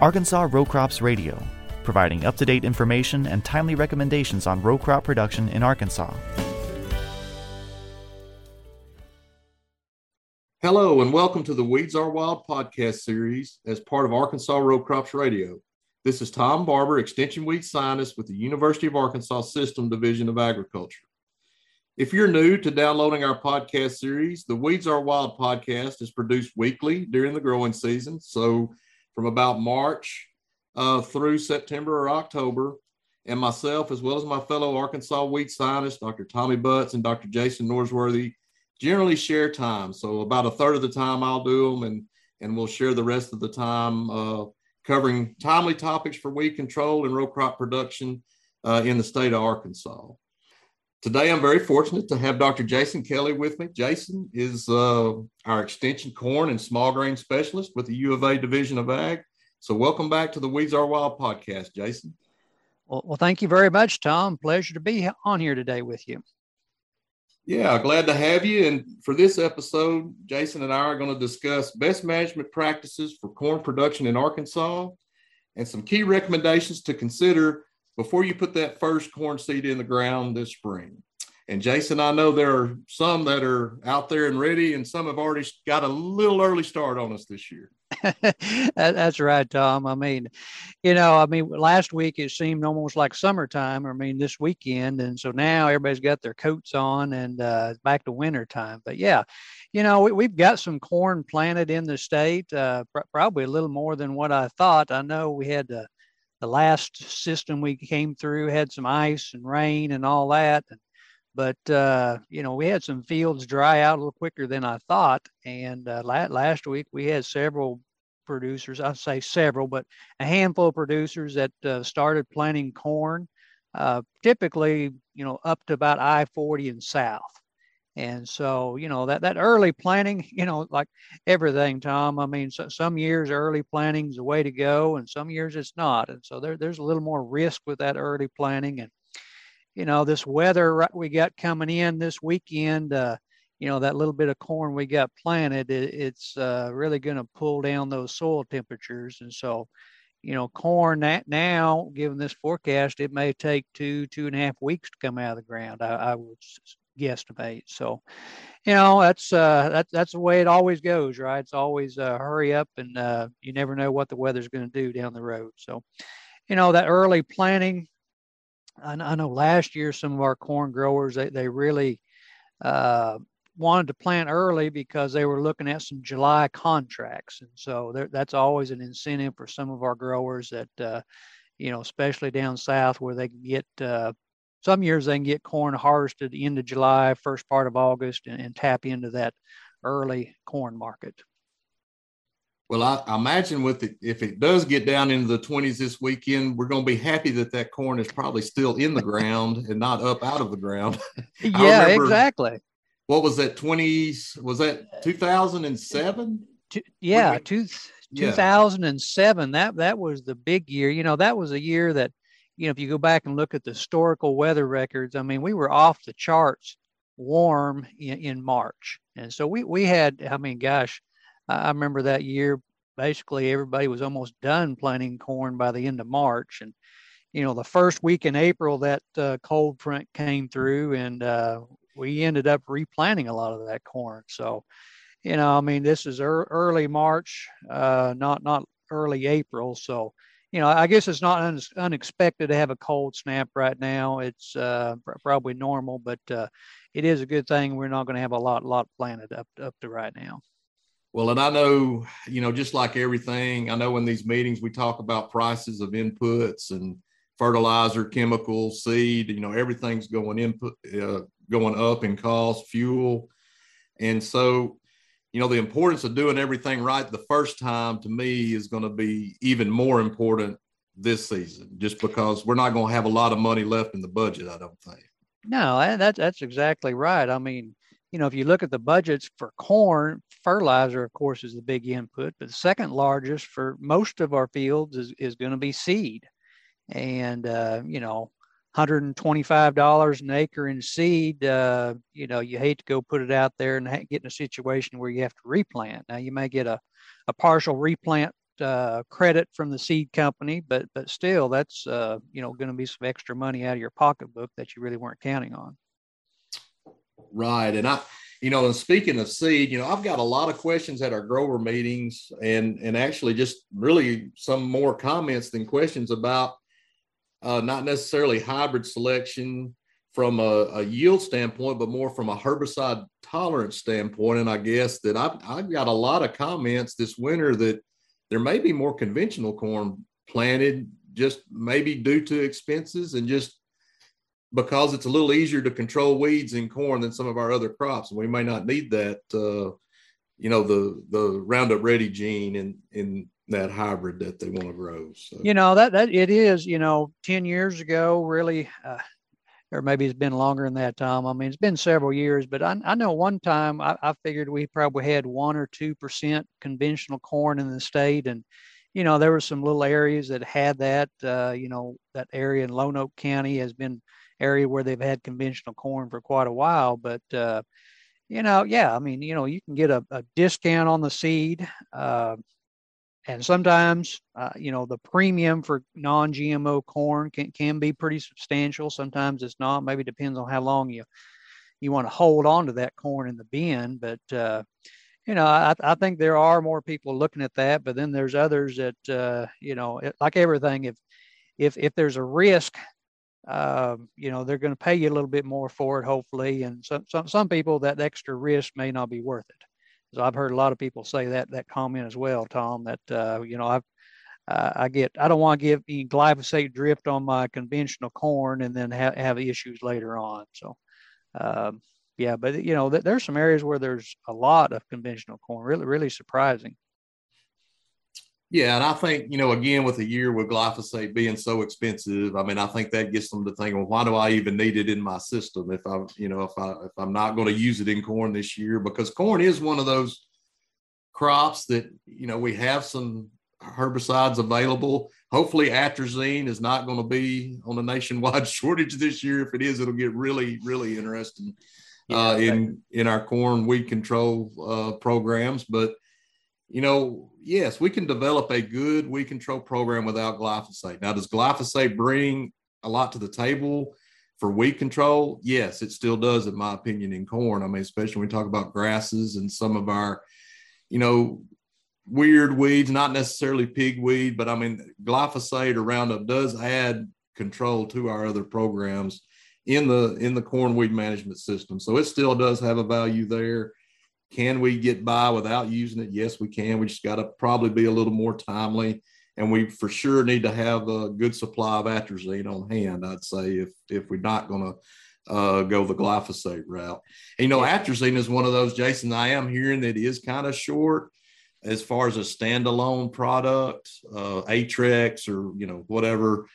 Arkansas Row Crops Radio, providing up to date information and timely recommendations on row crop production in Arkansas. Hello, and welcome to the Weeds Are Wild podcast series as part of Arkansas Row Crops Radio. This is Tom Barber, Extension Weed Scientist with the University of Arkansas System Division of Agriculture. If you're new to downloading our podcast series, the Weeds Are Wild podcast is produced weekly during the growing season. So, from about March uh, through September or October, and myself, as well as my fellow Arkansas weed scientists, Dr. Tommy Butts and Dr. Jason Norsworthy, generally share time. So about a third of the time I'll do them and, and we'll share the rest of the time uh, covering timely topics for weed control and row crop production uh, in the state of Arkansas. Today, I'm very fortunate to have Dr. Jason Kelly with me. Jason is uh, our extension corn and small grain specialist with the U of A Division of Ag. So, welcome back to the Weeds Are Wild podcast, Jason. Well, well, thank you very much, Tom. Pleasure to be on here today with you. Yeah, glad to have you. And for this episode, Jason and I are going to discuss best management practices for corn production in Arkansas and some key recommendations to consider before you put that first corn seed in the ground this spring. And Jason, I know there are some that are out there and ready, and some have already got a little early start on us this year. That's right, Tom. I mean, you know, I mean, last week it seemed almost like summertime. I mean, this weekend, and so now everybody's got their coats on, and uh, back to winter time. But yeah, you know, we, have got some corn planted in the state, uh, pr- probably a little more than what I thought. I know we had the the last system we came through had some ice and rain and all that. But, uh, you know, we had some fields dry out a little quicker than I thought. And uh, last week we had several producers, I say several, but a handful of producers that uh, started planting corn, uh, typically, you know, up to about I 40 and south. And so, you know, that, that early planting, you know, like everything, Tom, I mean, so, some years early planting is the way to go and some years it's not. And so there, there's a little more risk with that early planting. And, you know, this weather we got coming in this weekend, uh, you know, that little bit of corn we got planted, it, it's uh, really going to pull down those soil temperatures. And so, you know, corn that now, given this forecast, it may take two, two and a half weeks to come out of the ground. I, I would guesstimate. So, you know, that's uh, that's that's the way it always goes, right? It's always uh, hurry up, and uh, you never know what the weather's going to do down the road. So, you know, that early planting. I, I know last year some of our corn growers they they really uh, wanted to plant early because they were looking at some July contracts, and so that's always an incentive for some of our growers that. Uh, you know, especially down south where they can get uh, some years they can get corn harvested end of July, first part of August, and, and tap into that early corn market. Well, I, I imagine with it, if it does get down into the 20s this weekend, we're going to be happy that that corn is probably still in the ground and not up out of the ground. yeah, exactly. What was that 20s? Was that uh, 2007? yeah, two, 2007. That that was the big year. You know, that was a year that you know, if you go back and look at the historical weather records, I mean, we were off the charts warm in, in March. And so we, we had, I mean, gosh, I remember that year, basically everybody was almost done planting corn by the end of March. And, you know, the first week in April, that uh, cold front came through and uh, we ended up replanting a lot of that corn. So, you know, I mean, this is er- early March, uh, not, not early April. So, you know, I guess it's not un- unexpected to have a cold snap right now. It's uh, pr- probably normal, but uh, it is a good thing we're not going to have a lot, lot planted up up to right now. Well, and I know, you know, just like everything, I know in these meetings we talk about prices of inputs and fertilizer, chemicals, seed. You know, everything's going input uh, going up in cost, fuel, and so you know, the importance of doing everything right the first time to me is going to be even more important this season, just because we're not going to have a lot of money left in the budget, I don't think. No, that's that's exactly right. I mean, you know, if you look at the budgets for corn, fertilizer, of course, is the big input, but the second largest for most of our fields is, is going to be seed. And, uh, you know, $125 an acre in seed, uh, you know, you hate to go put it out there and get in a situation where you have to replant. Now, you may get a, a partial replant uh, credit from the seed company, but but still, that's uh, you know going to be some extra money out of your pocketbook that you really weren't counting on. Right, and I, you know, and speaking of seed, you know, I've got a lot of questions at our grower meetings, and and actually just really some more comments than questions about uh, not necessarily hybrid selection from a, a, yield standpoint, but more from a herbicide tolerance standpoint. And I guess that I've, I've got a lot of comments this winter that there may be more conventional corn planted, just maybe due to expenses and just because it's a little easier to control weeds in corn than some of our other crops. And we may not need that, uh, you know, the the Roundup Ready gene in in that hybrid that they want to grow. So. You know that that it is. You know, ten years ago, really. Uh, or maybe it's been longer than that time. I mean, it's been several years, but I, I know one time I, I figured we probably had one or two percent conventional corn in the state, and you know there were some little areas that had that. Uh, you know, that area in Lonoke County has been area where they've had conventional corn for quite a while, but uh, you know, yeah, I mean, you know, you can get a, a discount on the seed. Uh, and sometimes uh, you know the premium for non-gmo corn can, can be pretty substantial. Sometimes it's not. Maybe depends on how long you you want to hold on to that corn in the bin. But uh, you know I, I think there are more people looking at that but then there's others that uh, you know it, like everything if if if there's a risk um, you know they're going to pay you a little bit more for it hopefully. And some, some some people that extra risk may not be worth it so I've heard a lot of people say that that comment as well, Tom. That uh, you know I've uh, I get I don't want to give any glyphosate drift on my conventional corn and then ha- have issues later on. So um, yeah, but you know th- there's some areas where there's a lot of conventional corn. Really really surprising. Yeah, and I think you know again with a year with glyphosate being so expensive, I mean I think that gets them to think, well, why do I even need it in my system if I you know if I if I'm not going to use it in corn this year because corn is one of those crops that you know we have some herbicides available. Hopefully, atrazine is not going to be on a nationwide shortage this year. If it is, it'll get really really interesting uh, in in our corn weed control uh, programs, but you know, yes, we can develop a good weed control program without glyphosate. Now, does glyphosate bring a lot to the table for weed control? Yes, it still does, in my opinion, in corn. I mean, especially when we talk about grasses and some of our, you know, weird weeds, not necessarily pigweed, but I mean, glyphosate or Roundup does add control to our other programs in the in the corn weed management system. So it still does have a value there. Can we get by without using it? Yes, we can. We just got to probably be a little more timely. And we for sure need to have a good supply of atrazine on hand, I'd say, if if we're not going to uh, go the glyphosate route. And, you know, atrazine is one of those, Jason, I am hearing that is kind of short as far as a standalone product, uh, Atrex or, you know, whatever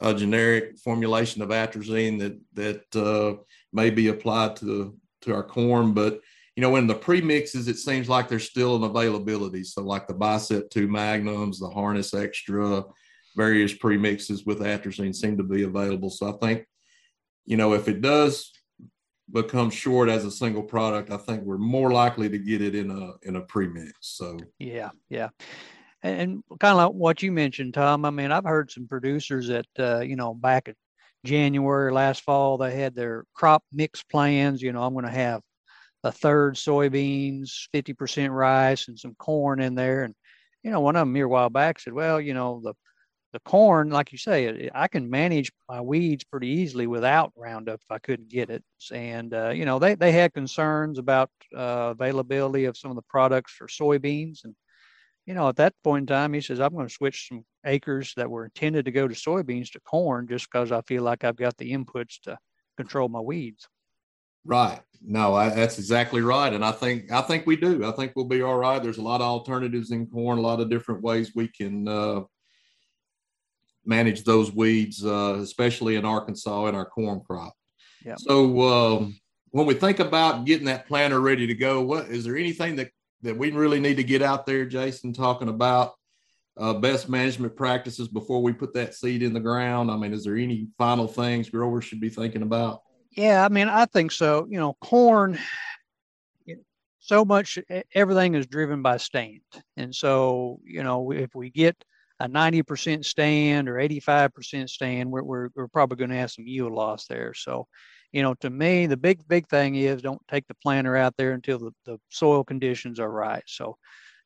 uh, generic formulation of atrazine that, that uh, may be applied to, to our corn. But you know, in the premixes, it seems like there's still an availability. So, like the Bicep 2 Magnums, the Harness Extra, various premixes with atrazine seem to be available. So, I think, you know, if it does become short as a single product, I think we're more likely to get it in a in a premix. So, yeah, yeah. And, and kind of like what you mentioned, Tom. I mean, I've heard some producers that, uh, you know, back in January last fall, they had their crop mix plans. You know, I'm going to have a third soybeans, 50% rice, and some corn in there. And, you know, one of them here a while back said, well, you know, the, the corn, like you say, I can manage my weeds pretty easily without Roundup if I couldn't get it. And, uh, you know, they, they had concerns about uh, availability of some of the products for soybeans. And, you know, at that point in time, he says, I'm going to switch some acres that were intended to go to soybeans to corn just because I feel like I've got the inputs to control my weeds. Right. No, I, that's exactly right, and I think I think we do. I think we'll be all right. There's a lot of alternatives in corn, a lot of different ways we can uh, manage those weeds, uh, especially in Arkansas in our corn crop. Yeah. So um, when we think about getting that planter ready to go, what is there anything that that we really need to get out there, Jason, talking about uh, best management practices before we put that seed in the ground? I mean, is there any final things growers should be thinking about? Yeah, I mean, I think so. You know, corn, so much everything is driven by stand. And so you know if we get a 90% stand or 85% stand we're, we're, we're probably going to have some yield loss there. So you know to me the big big thing is don't take the planter out there until the, the soil conditions are right. So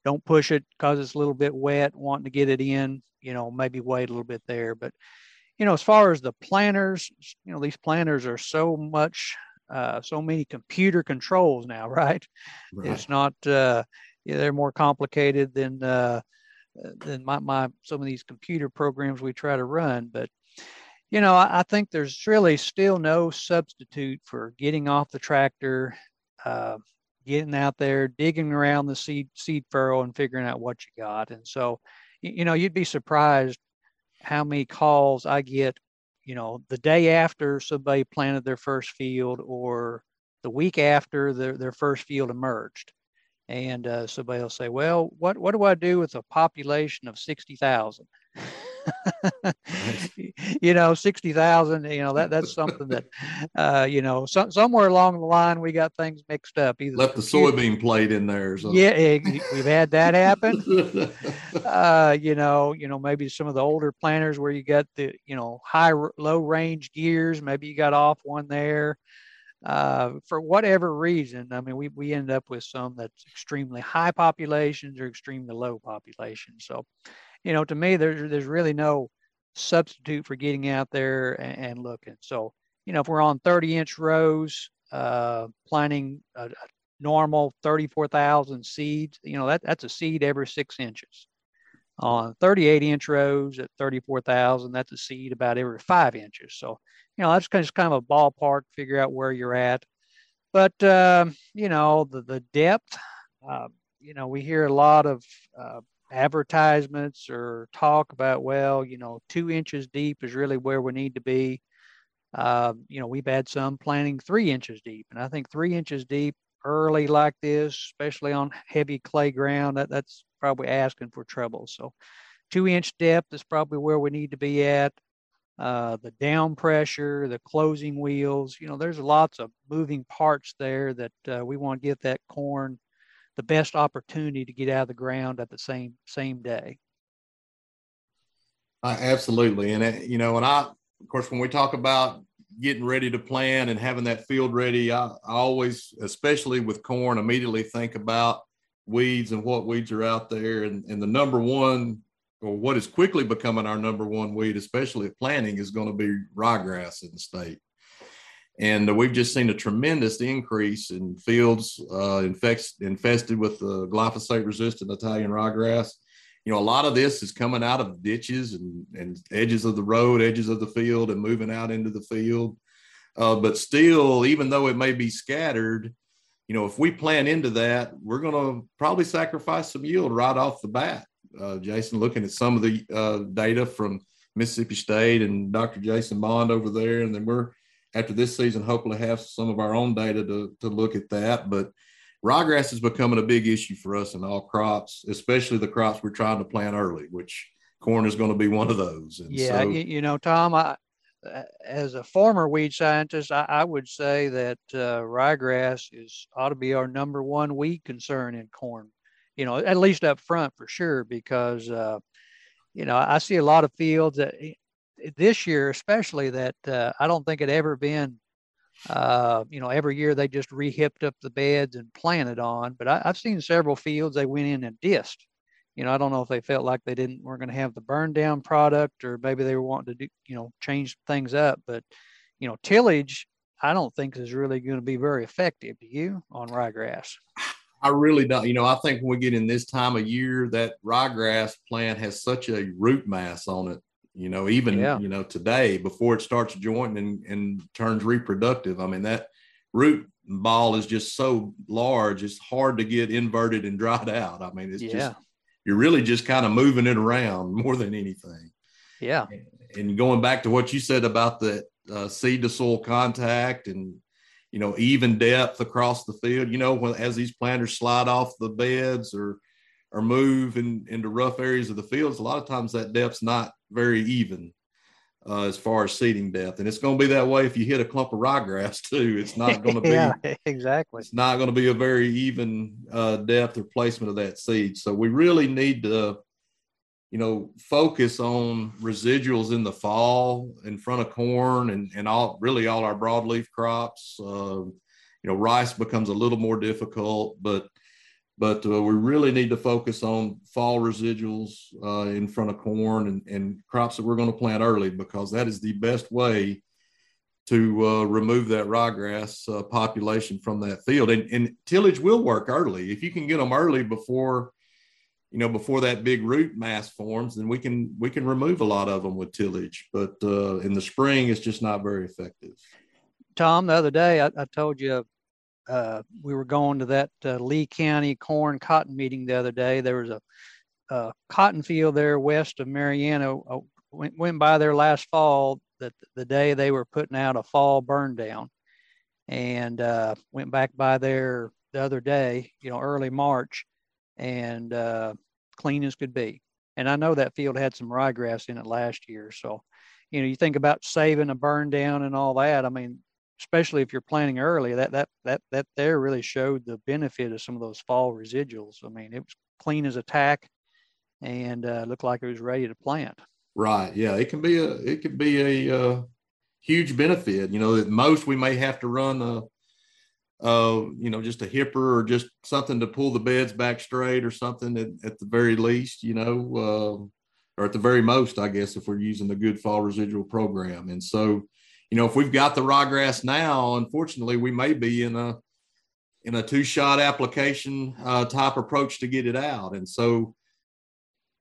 don't push it because it's a little bit wet wanting to get it in you know maybe wait a little bit there. But you know as far as the planters you know these planters are so much uh, so many computer controls now, right? right. It's not uh, they're more complicated than uh, than my, my some of these computer programs we try to run. But you know, I, I think there's really still no substitute for getting off the tractor, uh, getting out there, digging around the seed seed furrow, and figuring out what you got. And so, you know, you'd be surprised how many calls I get you know, the day after somebody planted their first field or the week after their, their first field emerged. And uh, somebody will say, well, what, what do I do with a population of 60,000? you know, 60,000, you know, that that's something that, uh, you know, so, somewhere along the line, we got things mixed up. Either Left the soybean plate in there. So. Yeah, it, we've had that happen. uh, you know, you know, maybe some of the older planters where you got the, you know, high, low range gears, maybe you got off one there. Uh, for whatever reason, I mean, we, we end up with some that's extremely high populations or extremely low populations. So, you know, to me, there's there's really no substitute for getting out there and, and looking. So, you know, if we're on 30 inch rows, uh, planting a, a normal 34,000 seeds, you know, that, that's a seed every six inches. On 38 inch rows at 34,000, that's a seed about every five inches. So, you know, that's just kind of a ballpark, figure out where you're at. But, uh, you know, the, the depth, uh, you know, we hear a lot of uh, advertisements or talk about, well, you know, two inches deep is really where we need to be. Uh, you know, we've had some planting three inches deep, and I think three inches deep early like this, especially on heavy clay ground, that, that's probably asking for trouble. So, two inch depth is probably where we need to be at. Uh, the down pressure, the closing wheels, you know, there's lots of moving parts there that uh, we want to get that corn the best opportunity to get out of the ground at the same same day. Uh, absolutely, and you know, and I, of course, when we talk about getting ready to plan and having that field ready, I, I always, especially with corn, immediately think about weeds and what weeds are out there, and and the number one or what is quickly becoming our number one weed, especially at planting, is going to be ryegrass in the state. And we've just seen a tremendous increase in fields uh, infested with the glyphosate resistant Italian ryegrass. You know, a lot of this is coming out of ditches and, and edges of the road, edges of the field, and moving out into the field. Uh, but still, even though it may be scattered, you know, if we plan into that, we're going to probably sacrifice some yield right off the bat. Uh, Jason, looking at some of the uh, data from Mississippi State and Dr. Jason Bond over there, and then we're after this season, hopefully have some of our own data to, to look at that. But ryegrass is becoming a big issue for us in all crops, especially the crops we're trying to plant early, which corn is going to be one of those. And yeah, so, you, know, Tom, I, as a former weed scientist, I, I would say that uh, ryegrass is ought to be our number one weed concern in corn. You know, at least up front for sure, because uh, you know I see a lot of fields that this year especially that uh, I don't think it ever been. Uh, you know, every year they just rehipped up the beds and planted on. But I, have seen several fields they went in and dissed. You know, I don't know if they felt like they didn't weren't going to have the burn down product, or maybe they were wanting to do, you know, change things up. But you know, tillage I don't think is really going to be very effective. Do you on ryegrass? I really don't. You know, I think when we get in this time of year, that ryegrass plant has such a root mass on it you know even yeah. you know today before it starts jointing and, and turns reproductive i mean that root ball is just so large it's hard to get inverted and dried out i mean it's yeah. just you're really just kind of moving it around more than anything yeah and going back to what you said about the uh, seed to soil contact and you know even depth across the field you know when as these planters slide off the beds or or move in, into rough areas of the fields, a lot of times that depth's not very even. uh, as far as seeding depth. And it's going to be that way if you hit a clump of ryegrass too. It's not going to be yeah, exactly. It's not going to be a very even uh, depth or placement of that seed. So we really need to, you know, focus on residuals in the fall in front of corn and and all really all our broadleaf crops. Uh, you know, rice becomes a little more difficult, but but uh, we really need to focus on fall residuals uh, in front of corn and, and crops that we're going to plant early because that is the best way to uh, remove that ryegrass uh, population from that field. And, and, tillage will work early if you can get them early before, you know, before that big root mass forms. Then we can we can remove a lot of them with tillage. But uh, in the spring, it's just not very effective. Tom, the other day I, I told you uh, we were going to that uh, Lee County corn cotton meeting the other day. There was a, a cotton field there west of Marianna. Uh, went, went by there last fall that the day they were putting out a fall burn down and uh, went back by there the other day, you know, early March and uh, clean as could be. And I know that field had some ryegrass in it last year. So, you know, you think about saving a burn down and all that. I mean, especially if you're planting early, that that that that there really showed the benefit of some of those fall residuals. I mean, it was clean as a tack, and uh, looked like it was ready to plant. Right. Yeah. It can be a it can be a uh, huge benefit. You know, at most we may have to run a, uh, you know, just a hipper or just something to pull the beds back straight or something at, at the very least. You know, uh, or at the very most, I guess, if we're using the good fall residual program. And so, you know, if we've got the ryegrass now, unfortunately, we may be in a in a two shot application uh, type approach to get it out. And so,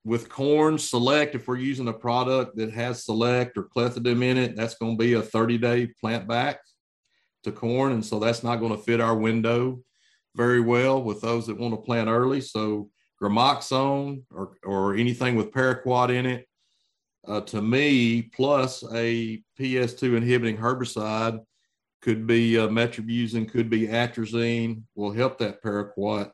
with corn select, if we're using a product that has select or clethodim in it, that's going to be a 30 day plant back to corn. And so that's not going to fit our window very well with those that want to plant early. So gramoxone or, or anything with paraquat in it uh, to me, plus a PS2 inhibiting herbicide could be uh, metribuzin, could be atrazine, will help that paraquat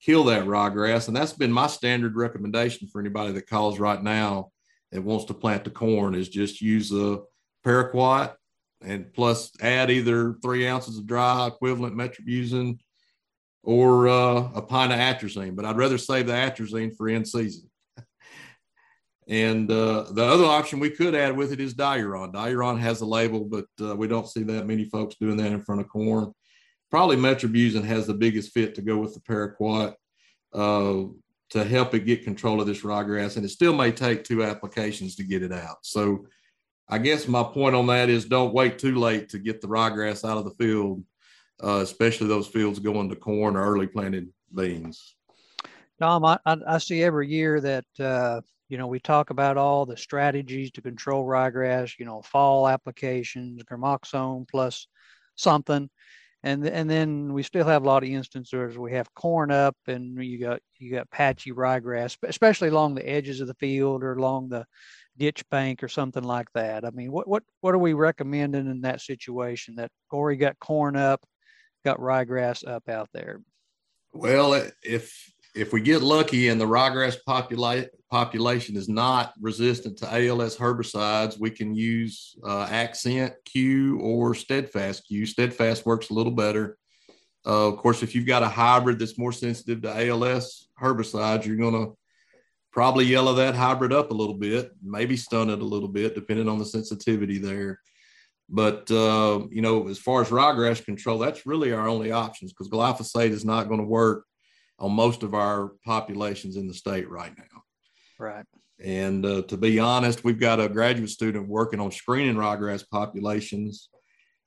kill that ryegrass. And that's been my standard recommendation for anybody that calls right now and wants to plant the corn is just use a paraquat and plus add either three ounces of dry equivalent metribuzin or uh, a pint of atrazine. But I'd rather save the atrazine for in season. And uh, the other option we could add with it is diuron. Diuron has a label, but uh, we don't see that many folks doing that in front of corn. Probably metribuzin has the biggest fit to go with the paraquat uh, to help it get control of this ryegrass. And it still may take two applications to get it out. So I guess my point on that is don't wait too late to get the ryegrass out of the field, uh, especially those fields going to corn or early planted beans. Tom, I, I see every year that uh, you know, we talk about all the strategies to control ryegrass, you know, fall applications, gramoxone plus something. And, and then we still have a lot of instances where we have corn up and you got you got patchy ryegrass, especially along the edges of the field or along the ditch bank or something like that. I mean, what what what are we recommending in that situation? That or you got corn up, got ryegrass up out there. Well, if if we get lucky and the ryegrass popula- population is not resistant to ALS herbicides, we can use uh, Accent Q or Steadfast Q. Steadfast works a little better. Uh, of course, if you've got a hybrid that's more sensitive to ALS herbicides, you're going to probably yellow that hybrid up a little bit, maybe stun it a little bit, depending on the sensitivity there. But uh, you know, as far as ryegrass control, that's really our only options because glyphosate is not going to work on most of our populations in the state right now. Right. And uh, to be honest, we've got a graduate student working on screening ryegrass populations,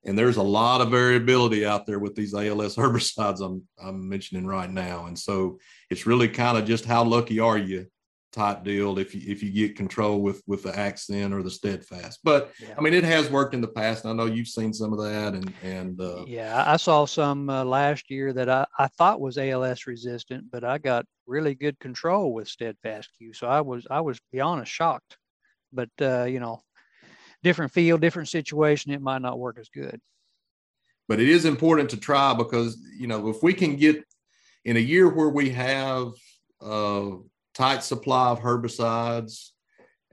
and there's a lot of variability out there with these ALS herbicides I'm, I'm mentioning right now. And so it's really kind of just how lucky are you type deal if you if you get control with with the accent or the steadfast. But yeah. i mean it has worked in the past i know you've seen some of that and and uh, yeah i saw some uh, last year that I, I thought was als resistant but i got really good control with steadfast q so i was i was be honest shocked. But uh, you know different field different situation it might not work as good. But it is important to try because you know if we can get in a year where we have uh, tight supply of herbicides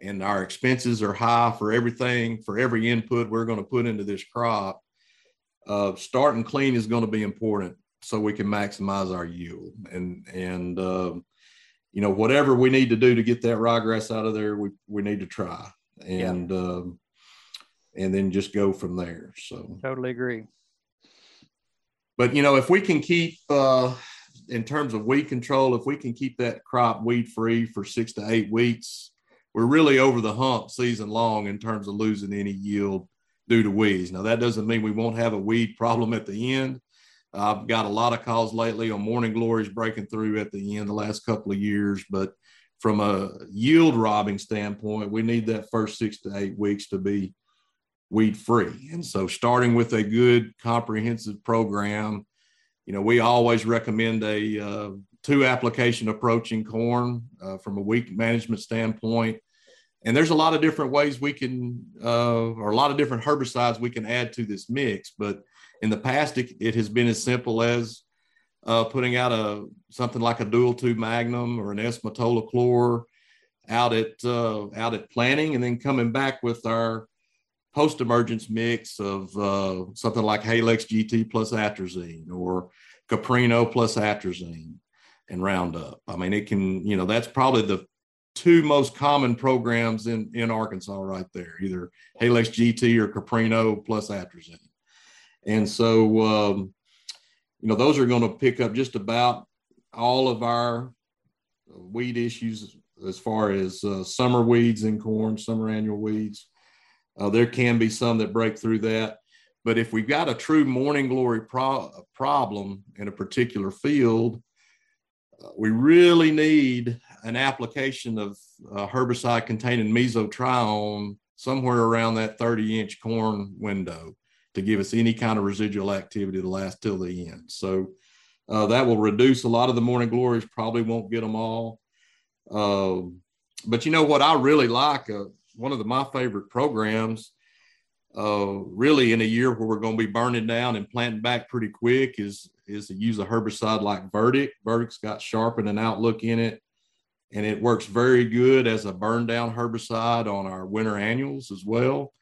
and our expenses are high for everything, for every input we're going to put into this crop, uh, starting clean is going to be important so we can maximize our yield. And and uh, you know whatever we need to do to get that ryegrass out of there, we we need to try and yeah. Um, and then just go from there. So totally agree. But you know if we can keep uh, in terms of weed control, if we can keep that crop weed free for six to eight weeks, we're really over the hump season long in terms of losing any yield due to weeds. Now, that doesn't mean we won't have a weed problem at the end. I've got a lot of calls lately on morning glories breaking through at the end the last couple of years, but from a yield robbing standpoint, we need that first six to eight weeks to be weed free. And so, starting with a good comprehensive program, you know, we always recommend a uh, two application approach in corn uh, from a weed management standpoint. And there's a lot of different ways we can uh, or a lot of different herbicides we can add to this mix but in the past it, it has been as simple as uh, putting out a something like a dual two magnum or an S-metolachlor out at uh, out at planting and then coming back with our post emergence mix of uh, something like Halex GT plus atrazine or Capreno plus atrazine and Roundup. I mean, it can, you know, that's probably the two most common programs in, in Arkansas right there, either Halex GT or Capreno plus atrazine. And so, um, you know, those are going to pick up just about all of our weed issues as far as uh, summer weeds in corn, summer annual weeds. Uh, there can be some that break through that. But if we've got a true morning glory pro- problem in a particular field, uh, we really need an application of uh, herbicide containing mesotrione somewhere around that 30 inch corn window to give us any kind of residual activity to last till the end. So uh, that will reduce a lot of the morning glories, probably won't get them all. Uh, but you know what I really like? Uh, one of the, my favorite programs, uh, really in a year where we're going to be burning down and planting back pretty quick, is is to use a herbicide like Verdict. Verdict's got sharpen and outlook in it and it works very good as a burn down herbicide on our winter annuals as well.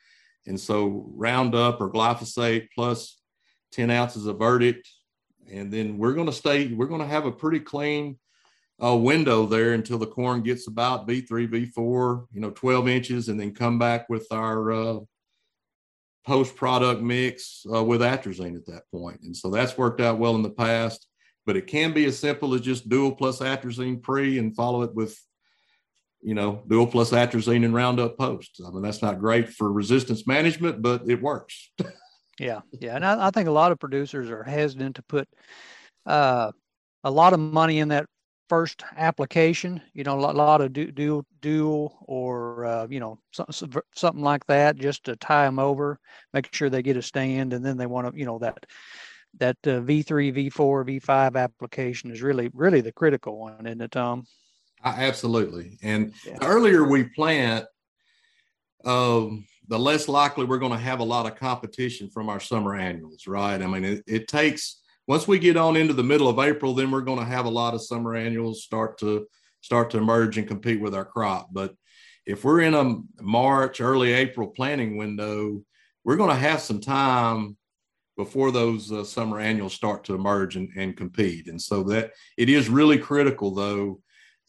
And so Roundup or glyphosate plus 10 ounces of verdict. And then we're going to stay, we're going to have a pretty clean uh, window there until the corn gets about V3, V4, you know, 12 inches, and then come back with our uh, post product mix uh, with atrazine at that point. And so that's worked out well in the past but it can be as simple as just dual plus atrazine pre and follow it with you know dual plus atrazine and roundup post i mean that's not great for resistance management but it works yeah yeah and I, I, think a lot of producers are hesitant to put uh, a lot of money in that first application you know a lot, of dual dual or uh, you know something like that just to tie them over make sure they get a stand and then they want to you know that that uh, V3, V4, V5 application is really, really the critical one, isn't it, Tom? Absolutely. And yeah. the earlier we plant, um, the less likely we're going to have a lot of competition from our summer annuals, right? I mean, it, it takes once we get on into the middle of April, then we're going to have a lot of summer annuals start to start to emerge and compete with our crop. But if we're in a March, early April planting window, we're going to have some time before those uh, summer annuals start to emerge and, and compete. And so that it is really critical, though,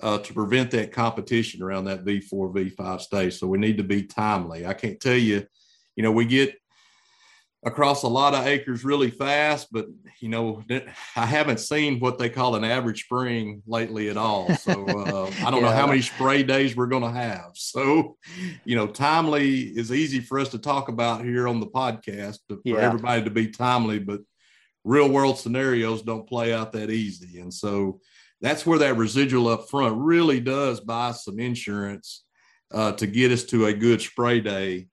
uh, to prevent that competition around that V4, V5 stage. So we need to be timely. I can't tell you, you know, we get across a lot of acres really fast, but you know, I haven't seen what they call an average spring lately at all. So uh, I don't yeah. know how many spray days we're going to have. So, you know, timely is easy for us to talk about here on the podcast for yeah. everybody to be timely, but real world scenarios don't play out that easy. And so that's where that residual up front really does buy some insurance uh, to get us to a good spray day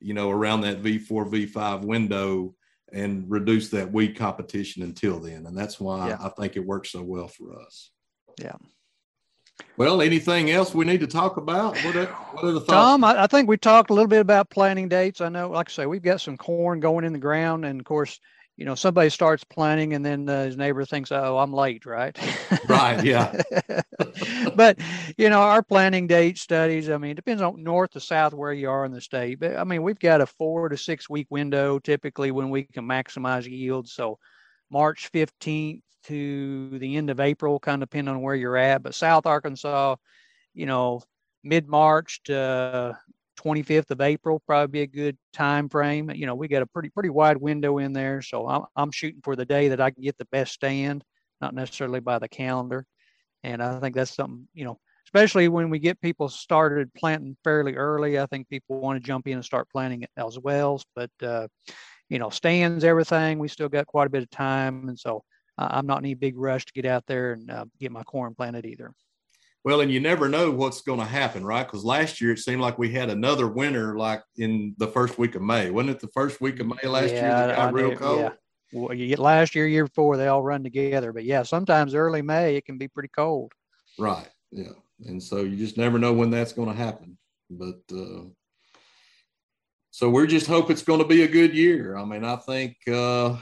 you know, around that V4, V5 window and reduce that weed competition until then. And that's why yeah. I think it works so well for us. Yeah. Well, anything else we need to talk about? What are, what are the thoughts? Tom, I, I, think we talked a little bit about planting dates. I know, like I say, we've got some corn going in the ground, and of course, you know, somebody starts planting and then uh, his neighbor thinks, oh, I'm late, right? Right, yeah. but, you know, our planting date studies, I mean, it depends on north to south where you are in the state. But I mean, we've got a four to six week window typically when we can maximize yield. So March 15th to the end of April, kind of depending on where you're at. But South Arkansas, you know, mid March to 25th of April probably be a good time frame. You know, we got a pretty pretty wide window in there, so I'm I'm shooting for the day that I can get the best stand, not necessarily by the calendar. And I think that's something you know, especially when we get people started planting fairly early. I think people want to jump in and start planting as wells, but uh, you know, stands everything. We still got quite a bit of time, and so I'm not in any big rush to get out there and uh, get my corn planted either. Well, and you never know what's going to happen, right? Because last year it seemed like we had another winter, like in the first week of May. Wasn't it the first week of May last yeah, year that got real cold? Yeah. Well, you get last year, year before, they all run together. But yeah, sometimes early May it can be pretty cold. Right. Yeah. And so you just never know when that's going to happen. But uh, so we're just hope it's going to be a good year. I mean, I think uh,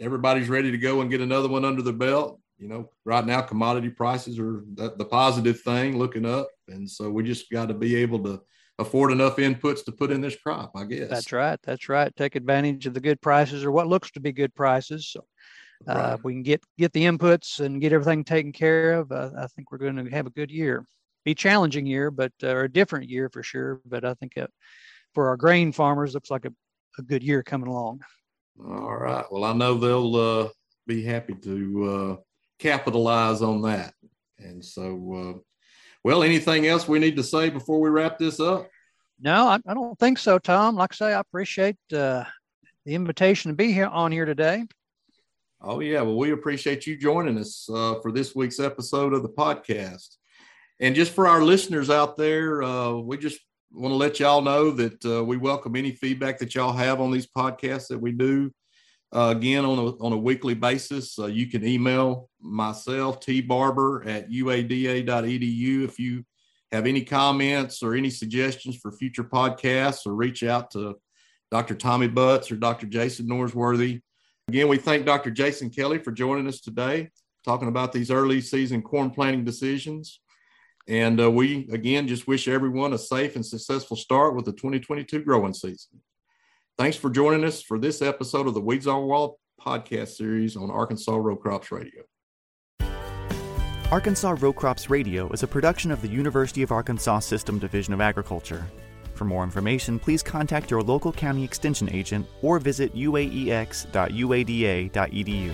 everybody's ready to go and get another one under the belt you know, right now commodity prices are the, the positive thing looking up. And so we just got to be able to afford enough inputs to put in this crop, I guess. That's right. That's right. Take advantage of the good prices or what looks to be good prices. So uh, right. if we can get, get the inputs and get everything taken care of, uh, I think we're going to have a good year. Be challenging year, but uh, or a different year for sure. But I think uh, for our grain farmers, looks like a, a good year coming along. All right. Well, I know they'll uh, be happy to uh, capitalize on that. And so, uh, well, anything else we need to say before we wrap this up? No, I, I don't think so, Tom. Like I say, I appreciate uh, the invitation to be here on here today. Oh yeah, well, we appreciate you joining us uh, for this week's episode of the podcast. And just for our listeners out there, uh, we just want to let y'all know that uh, we welcome any feedback that y'all have on these podcasts that we do. Uh, again, on a, on a weekly basis, uh, you can email myself, T Barber at uada.edu if you have any comments or any suggestions for future podcasts, or reach out to Dr. Tommy Butts or Dr. Jason Norsworthy. Again, we thank Dr. Jason Kelly for joining us today, talking about these early season corn planting decisions. And uh, we, again, just wish everyone a safe and successful start with the 2022 growing season. Thanks for joining us for this episode of the Weeds Are Wild podcast series on Arkansas Row Crops Radio. Arkansas Row Crops Radio is a production of the University of Arkansas System Division of Agriculture. For more information, please contact your local county extension agent or visit uaex.uada.edu.